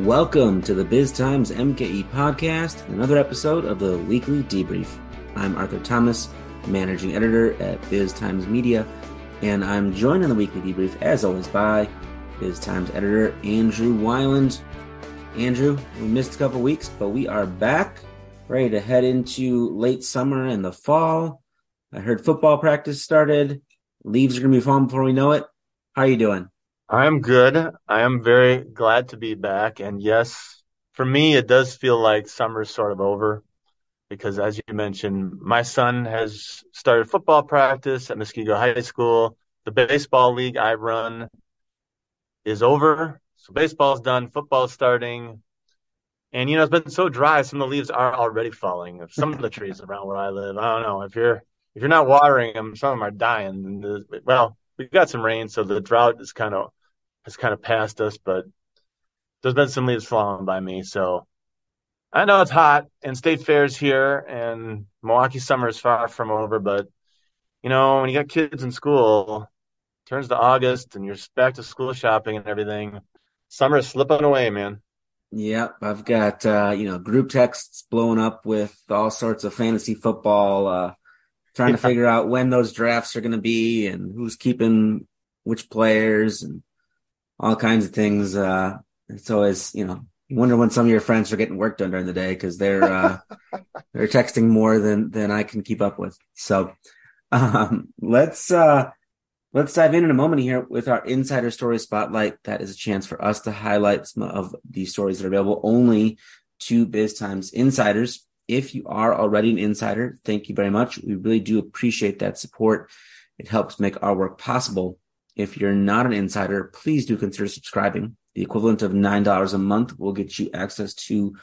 Welcome to the Biz Times MKE podcast, another episode of the weekly debrief. I'm Arthur Thomas, managing editor at Biz Times Media, and I'm joined in the weekly debrief, as always, by Biz Times editor Andrew Weiland. Andrew, we missed a couple weeks, but we are back, ready to head into late summer and the fall. I heard football practice started. Leaves are going to be falling before we know it. How are you doing? I'm good. I am very glad to be back. And yes, for me, it does feel like summer's sort of over because, as you mentioned, my son has started football practice at Muskego High School. The baseball league I run is over. So baseball's done, football's starting. And, you know, it's been so dry, some of the leaves are already falling. Some of the trees around where I live, I don't know. If you're if you're not watering them, some of them are dying. Well, we've got some rain, so the drought is kind of has kind of passed us, but there's been some leaves falling by me. So I know it's hot and state fairs here and Milwaukee summer is far from over, but you know, when you got kids in school, turns to August and you're back to school shopping and everything. Summer is slipping away, man. Yep, I've got uh, you know group texts blowing up with all sorts of fantasy football, uh, trying yeah. to figure out when those drafts are going to be and who's keeping which players and all kinds of things. Uh, it's always, you know, you wonder when some of your friends are getting work done during the day because they're uh, they're texting more than than I can keep up with. So um, let's uh, let's dive in in a moment here with our insider story spotlight. That is a chance for us to highlight some of these stories that are available only to Biz Times insiders. If you are already an insider, thank you very much. We really do appreciate that support. It helps make our work possible. If you're not an insider, please do consider subscribing. The equivalent of $9 a month will get you access to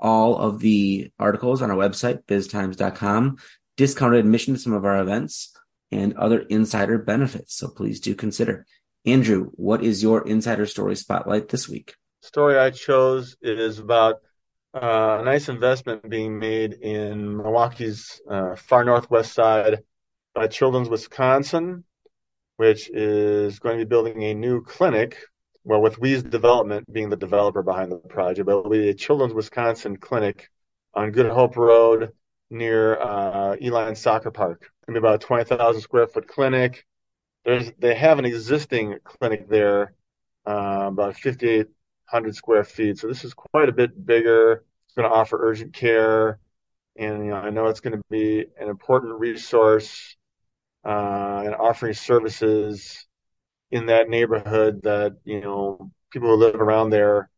all of the articles on our website, biztimes.com, discounted admission to some of our events, and other insider benefits. So please do consider. Andrew, what is your insider story spotlight this week? Story I chose is about uh, a nice investment being made in Milwaukee's uh, far northwest side by Children's Wisconsin which is going to be building a new clinic. Well, with We's Development being the developer behind the project, but it'll be a Children's Wisconsin clinic on Good Hope Road near uh, Uihlein Soccer Park. It'll be about a 20,000 square foot clinic. There's, they have an existing clinic there, uh, about 5,800 square feet. So this is quite a bit bigger. It's going to offer urgent care. And, you know, I know it's going to be an important resource uh, and offering services in that neighborhood that you know people who live around there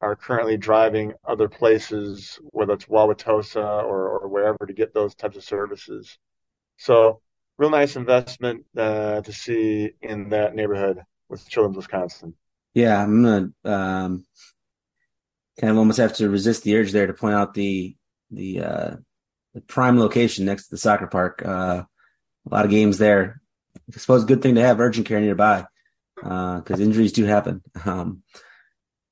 are currently driving other places, whether it's Wauwatosa or, or wherever, to get those types of services. So, real nice investment uh, to see in that neighborhood with Children's Wisconsin. Yeah, I'm gonna um, kind of almost have to resist the urge there to point out the the uh, the prime location next to the soccer park. Uh, a lot of games there. I suppose good thing to have urgent care nearby because uh, injuries do happen. Um,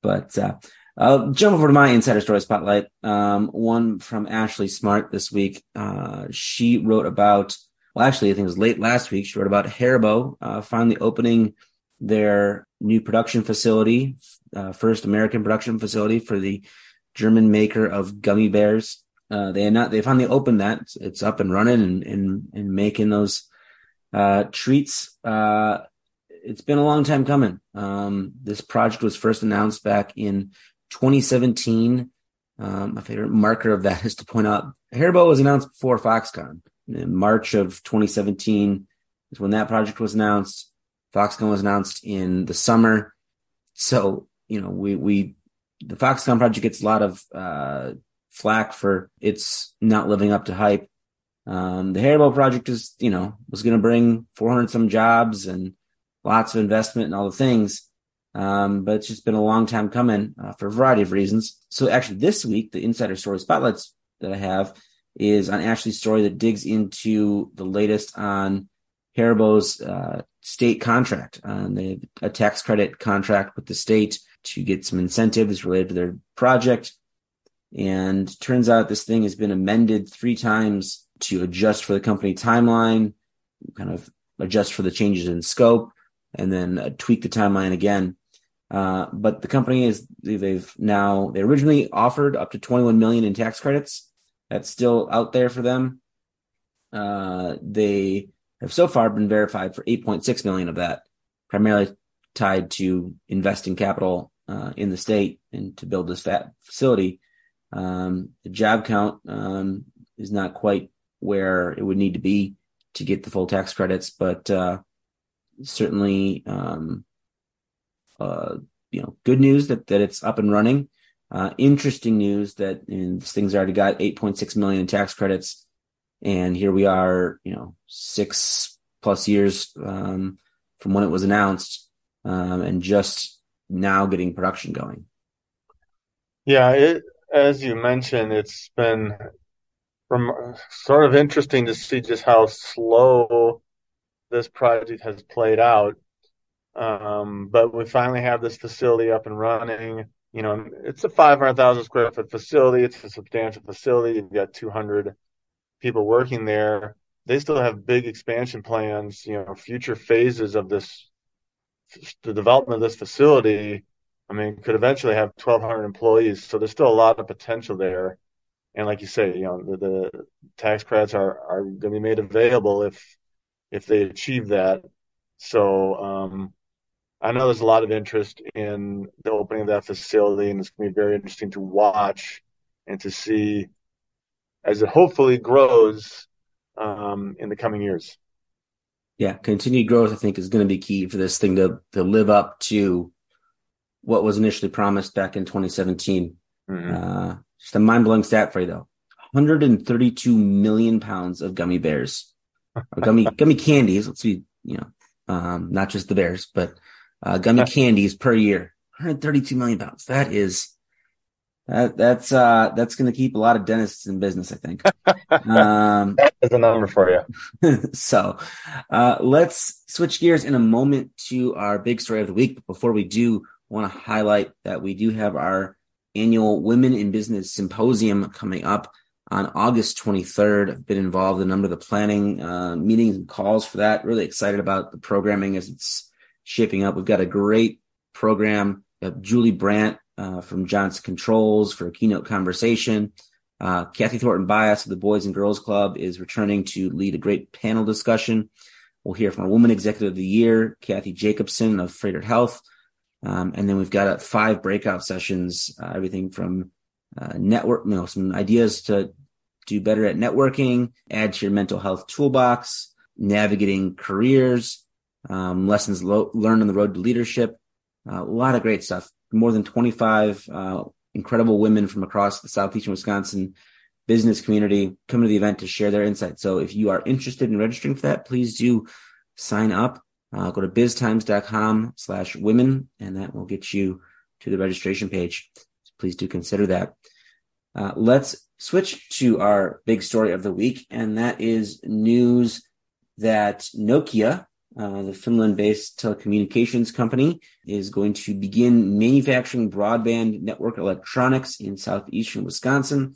but uh, I'll jump over to my insider story spotlight. Um, one from Ashley Smart this week. Uh, she wrote about, well, actually, I think it was late last week. She wrote about Haribo uh, finally opening their new production facility, uh, first American production facility for the German maker of gummy bears. Uh, they not they finally opened that. It's, it's, up and running and and, and making those uh, treats. Uh, it's been a long time coming. Um, this project was first announced back in 2017. Um, my favorite marker of that is to point out Haribo was announced before Foxconn. In March of 2017 is when that project was announced. Foxconn was announced in the summer. So, you know, we, we, the Foxconn project gets a lot of, uh, flack for its not living up to hype. Um, the Haribo project is, you know, was going to bring 400 some jobs and lots of investment and all the things. Um, but it's just been a long time coming uh, for a variety of reasons. So actually this week, the insider story spotlights that I have is on Ashley's story that digs into the latest on Haribo's uh, state contract. Uh, a tax credit contract with the state to get some incentives related to their project. And turns out this thing has been amended three times to adjust for the company timeline, kind of adjust for the changes in scope, and then uh, tweak the timeline again. Uh, but the company is they've now they originally offered up to 21 million in tax credits. That's still out there for them. Uh, they have so far been verified for 8.6 million of that, primarily tied to investing capital uh, in the state and to build this fat facility. Um, the job count um, is not quite where it would need to be to get the full tax credits, but uh, certainly, um, uh, you know, good news that that it's up and running. Uh, interesting news that and this thing's already got 8.6 million in tax credits, and here we are, you know, six plus years um, from when it was announced, um, and just now getting production going. Yeah, it, as you mentioned, it's been from sort of interesting to see just how slow this project has played out. Um, but we finally have this facility up and running. You know, it's a 500,000 square foot facility. It's a substantial facility. You've got 200 people working there. They still have big expansion plans, you know, future phases of this, the development of this facility. I mean, could eventually have 1,200 employees. So there's still a lot of potential there. And like you say, you know, the, the tax credits are, are going to be made available if, if they achieve that. So, um, I know there's a lot of interest in the opening of that facility, and it's going to be very interesting to watch and to see as it hopefully grows um, in the coming years. Yeah, continued growth, I think, is going to be key for this thing to to live up to what was initially promised back in 2017. Mm-hmm. Uh, just a mind blowing stat for you, though: 132 million pounds of gummy bears, gummy gummy candies. Let's be, you know, um, not just the bears, but uh, gummy candies per year. 132 million pounds. That is that that's uh that's going to keep a lot of dentists in business, I think. Um, that is a number for you. so, uh, let's switch gears in a moment to our big story of the week. But before we do, want to highlight that we do have our annual Women in Business Symposium coming up on August 23rd. I've been involved in a number of the planning uh, meetings and calls for that. Really excited about the programming as it's shaping up. We've got a great program. Julie Brandt uh, from Johnson Controls for a keynote conversation. Uh, Kathy Thornton Bias of the Boys and Girls Club is returning to lead a great panel discussion. We'll hear from a Woman Executive of the Year, Cathy Jacobson of Froedtert Health. Um, and then we've got uh, five breakout sessions, uh, everything from uh, network, know, some ideas to do better at networking, add to your mental health toolbox, navigating careers, um, lessons lo- learned on the road to leadership. Uh, a lot of great stuff. More than 25 uh, incredible women from across the southeastern Wisconsin business community come to the event to share their insights. So if you are interested in registering for that, please do sign up. Uh, go to biztimes.com slash women, and that will get you to the registration page. So please do consider that. Uh, let's switch to our big story of the week, and that is news that Nokia uh, the Finland based telecommunications company is going to begin manufacturing broadband network electronics in southeastern Wisconsin.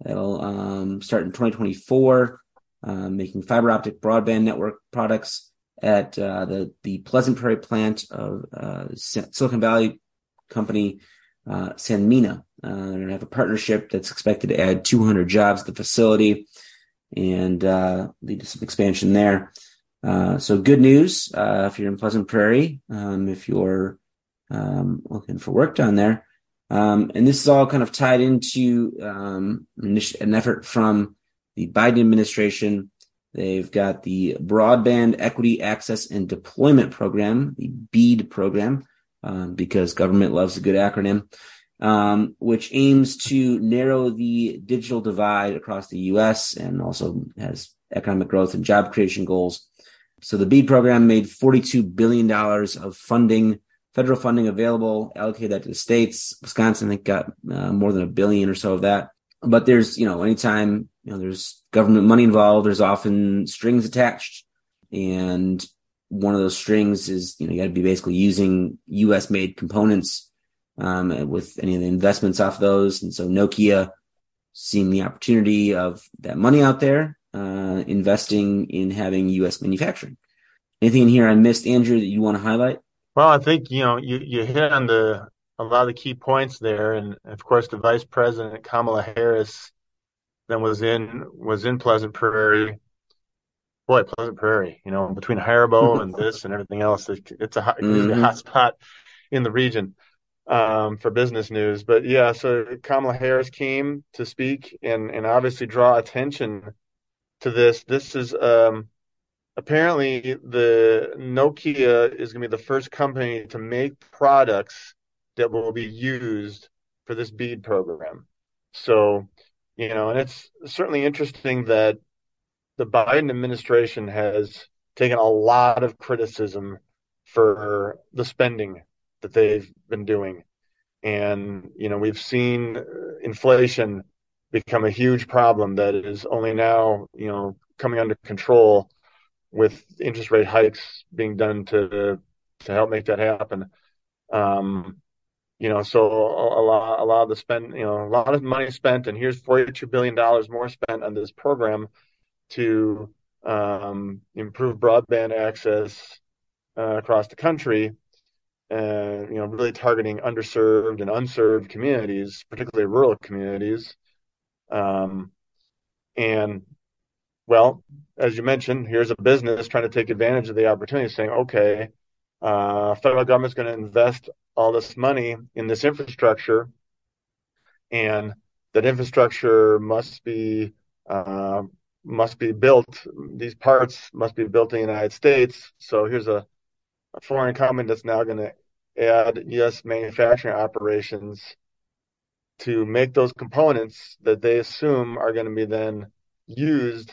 That'll um, start in 2024, uh, making fiber optic broadband network products at uh, the, the Pleasant Prairie plant of uh, Silicon Valley company uh, Sanmina. Uh, they're going to have a partnership that's expected to add 200 jobs to the facility and lead to some expansion there. Uh, so good news uh, if you're in Pleasant Prairie, um, if you're um, looking for work down there. Um, and this is all kind of tied into um, an effort from the Biden administration. They've got the Broadband Equity Access and Deployment Program, the BEAD program, um, because government loves a good acronym, um, which aims to narrow the digital divide across the U.S. and also has economic growth and job creation goals. So the BEAD program made $42 billion of funding, federal funding available, allocated that to the states. Wisconsin, I think, got uh, more than a billion or so of that. But there's, you know, anytime, you know, there's government money involved, there's often strings attached. And one of those strings is, you know, you got to be basically using US made components um, with any of the investments off those. And so Nokia seeing the opportunity of that money out there uh, investing in having U.S. manufacturing. Anything in here I missed, Andrew, that you want to highlight? Well, I think you know you you hit on the a lot of the key points there, and of course the Vice President Kamala Harris then was in was in Pleasant Prairie. Boy, Pleasant Prairie, you know, between Haribo and this and everything else, it, it's a hot, mm-hmm. a hot spot in the region um, for business news. But yeah, so Kamala Harris came to speak and and obviously draw attention to this. This is um, apparently the Nokia is going to be the first company to make products that will be used for this bead program. So, you know, and it's certainly interesting that the Biden administration has taken a lot of criticism for the spending that they've been doing. And, you know, we've seen inflation become a huge problem that is only now, you know, coming under control with interest rate hikes being done to to help make that happen. Um, you know, so a, lot a lot of the spend, you know, a lot of money spent, and here's 42 billion dollars more spent on this program to um, improve broadband access uh, across the country. And you know, really targeting underserved and unserved communities, particularly rural communities. Um, and well, as you mentioned, here's a business trying to take advantage of the opportunity, saying, okay, uh, federal government's going to invest all this money in this infrastructure, and that infrastructure must be uh, must be built. These parts must be built in the United States. So here's a, a foreign company that's now going to add U.S. manufacturing operations to make those components that they assume are going to be then used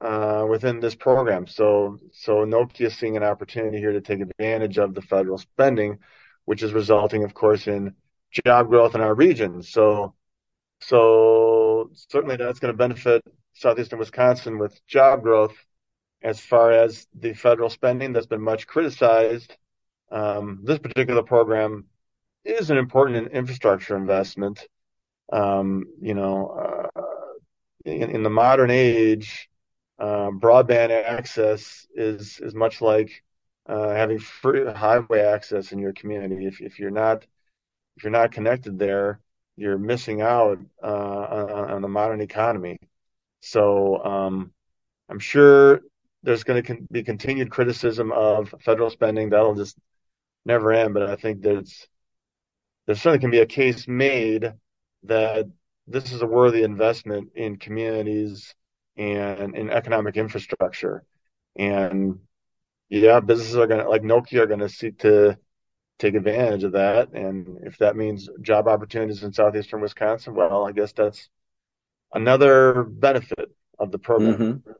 uh, within this program. So, so Nokia is seeing an opportunity here to take advantage of the federal spending, which is resulting, of course, in job growth in our region. So, so certainly that's going to benefit southeastern Wisconsin with job growth. As far as the federal spending that's been much criticized, um, this particular program is an important infrastructure investment. Um, you know, uh, in, in the modern age, um, broadband access is is much like uh, having free highway access in your community. If if you're not if you're not connected there, you're missing out uh, on, on, the modern economy. So um, I'm sure there's going to con- be continued criticism of federal spending that'll just never end. But I think there's there certainly can be a case made that this is a worthy investment in communities and in economic infrastructure. And yeah, businesses are going to, like Nokia, are going to seek to take advantage of that. And if that means job opportunities in southeastern Wisconsin, well, I guess that's another benefit of the program. Mm-hmm.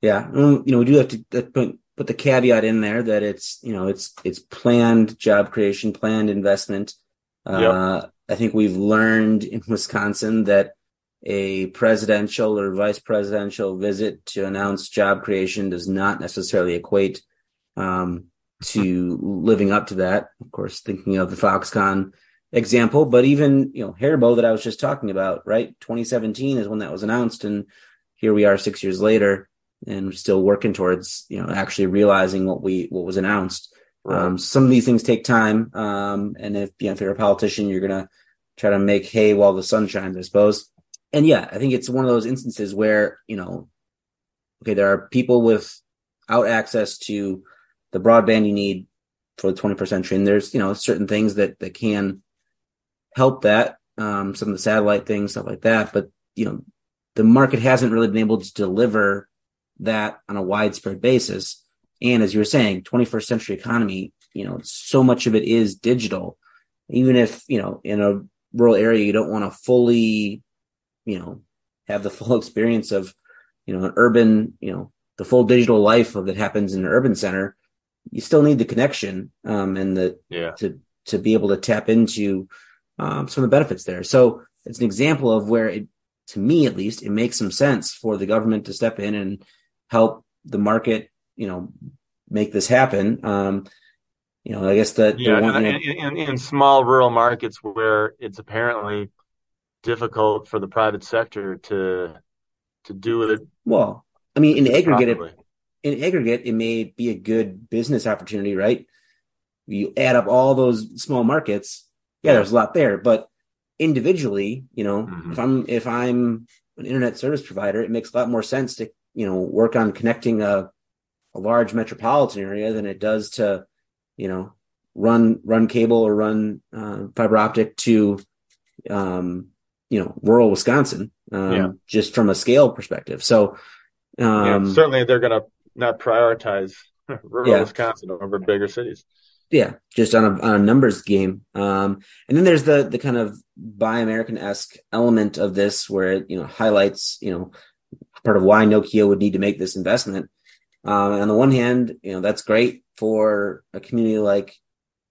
Yeah, you know, we do have to put, put the caveat in there that it's you know it's it's planned job creation, planned investment. Uh, yep. I think we've learned in Wisconsin that a presidential or vice presidential visit to announce job creation does not necessarily equate um, to living up to that. Of course, thinking of the Foxconn example, but even you know Haribo that I was just talking about, right? 2017 is when that was announced, and here we are six years later, and we're still working towards you know actually realizing what we what was announced. Right. Um, some of these things take time, um, and if, you know, if you're a politician, you're gonna try to make hay while the sun shines, I suppose and yeah, I think it's one of those instances where, you know, okay, there are people without access to the broadband you need for the 21st century. And there's, you know, certain things that, that can help that, um, some of the satellite things, stuff like that. But, you know, the market hasn't really been able to deliver that on a widespread basis. And as you were saying, 21st century economy, you know, so much of it is digital. Even if, you know, in a rural area, you don't want to fully you know, have the full experience of, you know, an urban, you know, the full digital life that happens in an urban center, you still need the connection um, and the yeah. to to be able to tap into um, some of the benefits there. So it's an example of where it, to me at least, it makes some sense for the government to step in and help the market, you know, make this happen. Um, you know, I guess that yeah, one, in, in, in small rural markets where it's apparently difficult for the private sector to to do it. Well, I mean, in aggregate, it, in aggregate, it may be a good business opportunity, right? you add up all those small markets, yeah, there's a lot there. But individually, you know, Mhm. if I'm if I'm an internet service provider, it makes a lot more sense to you know work on connecting a a large metropolitan area than it does to you know run run cable or run uh, fiber optic to um, you know rural Wisconsin, um, Yeah. just from a scale perspective. So Yeah, um, certainly they're going to not prioritize rural Yeah. Wisconsin over bigger cities. yeah, just on a on a numbers game. Um, and then there's the the kind of buy American esque element of this, where it you know highlights you know part of why Nokia would need to make this investment. Um, on the one hand, you know that's great for a community like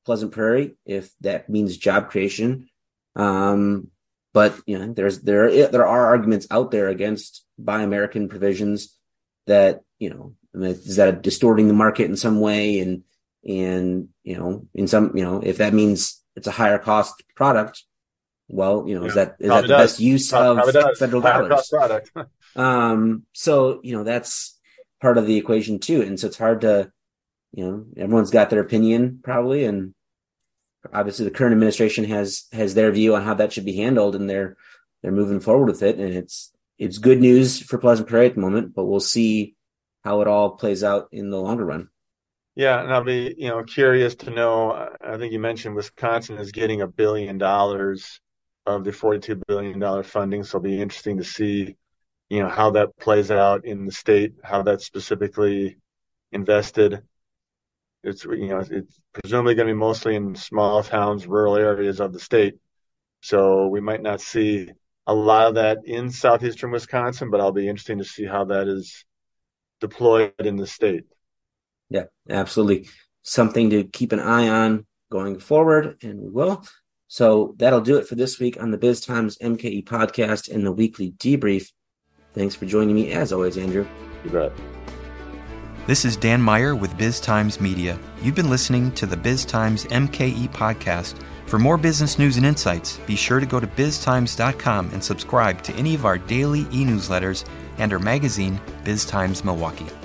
Pleasant Prairie if that means job creation. Um, but you know there's there there are arguments out there against buy American provisions that you know I mean, is that distorting the market in some way and and you know in some you know if that means it's a higher cost product well you know is that is that the does. best use Prob- of probably does. federal Higher dollars product. um so you know that's part of the equation too and so it's hard to you know everyone's got their opinion probably and obviously the current administration has has their view on how that should be handled and they're they're moving forward with it and it's it's good news for Pleasant Prairie at the moment but we'll see how it all plays out in the longer run Yeah, and I'll be, you know, curious to know. I think you mentioned Wisconsin is getting a billion dollars of the $42 billion funding, so it'll be interesting to see, you know, how that plays out in the state, how that's specifically invested. It's, you know, it's presumably going to be mostly in small towns, rural areas of the state. So we might not see a lot of that in southeastern Wisconsin, but I'll be interesting to see how that is deployed in the state. Yeah, absolutely. Something to keep an eye on going forward, and we will. So that'll do it for this week on the Biz Times MKE podcast and the weekly debrief. Thanks for joining me as always, Andrew. You bet. This is Dan Meyer with Biz Times Media. You've been listening to the Biz Times MKE podcast. For more business news and insights, be sure to go to biztimes.com and subscribe to any of our daily e newsletters and our magazine, Biz Times Milwaukee.